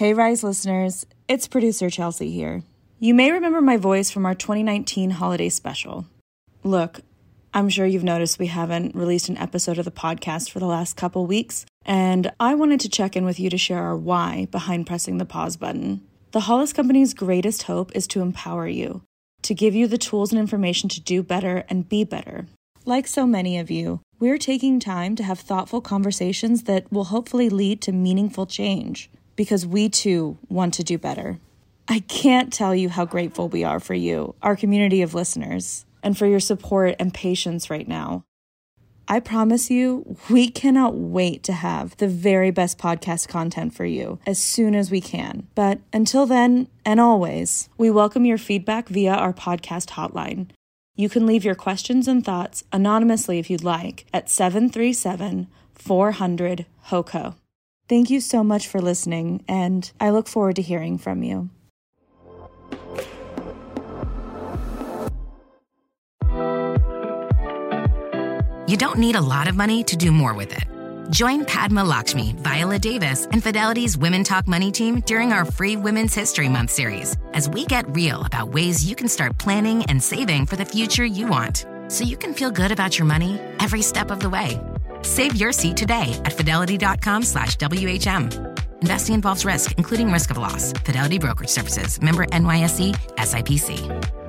Hey, Rise listeners, it's producer Chelsea here. You may remember my voice from our 2019 holiday special. Look, I'm sure you've noticed we haven't released an episode of the podcast for the last couple weeks, and I wanted to check in with you to share our why behind pressing the pause button. The Hollis Company's greatest hope is to empower you, to give you the tools and information to do better and be better. Like so many of you, we're taking time to have thoughtful conversations that will hopefully lead to meaningful change because we too want to do better. I can't tell you how grateful we are for you, our community of listeners, and for your support and patience right now. I promise you, we cannot wait to have the very best podcast content for you as soon as we can. But until then, and always, we welcome your feedback via our podcast hotline. You can leave your questions and thoughts anonymously if you'd like at 737 400 HOKO. Thank you so much for listening, and I look forward to hearing from you. You don't need a lot of money to do more with it. Join Padma Lakshmi, Viola Davis, and Fidelity's Women Talk Money team during our free Women's History Month series as we get real about ways you can start planning and saving for the future you want so you can feel good about your money every step of the way. Save your seat today at fidelity.com slash WHM. Investing involves risk, including risk of loss. Fidelity Brokerage Services, member NYSE, SIPC.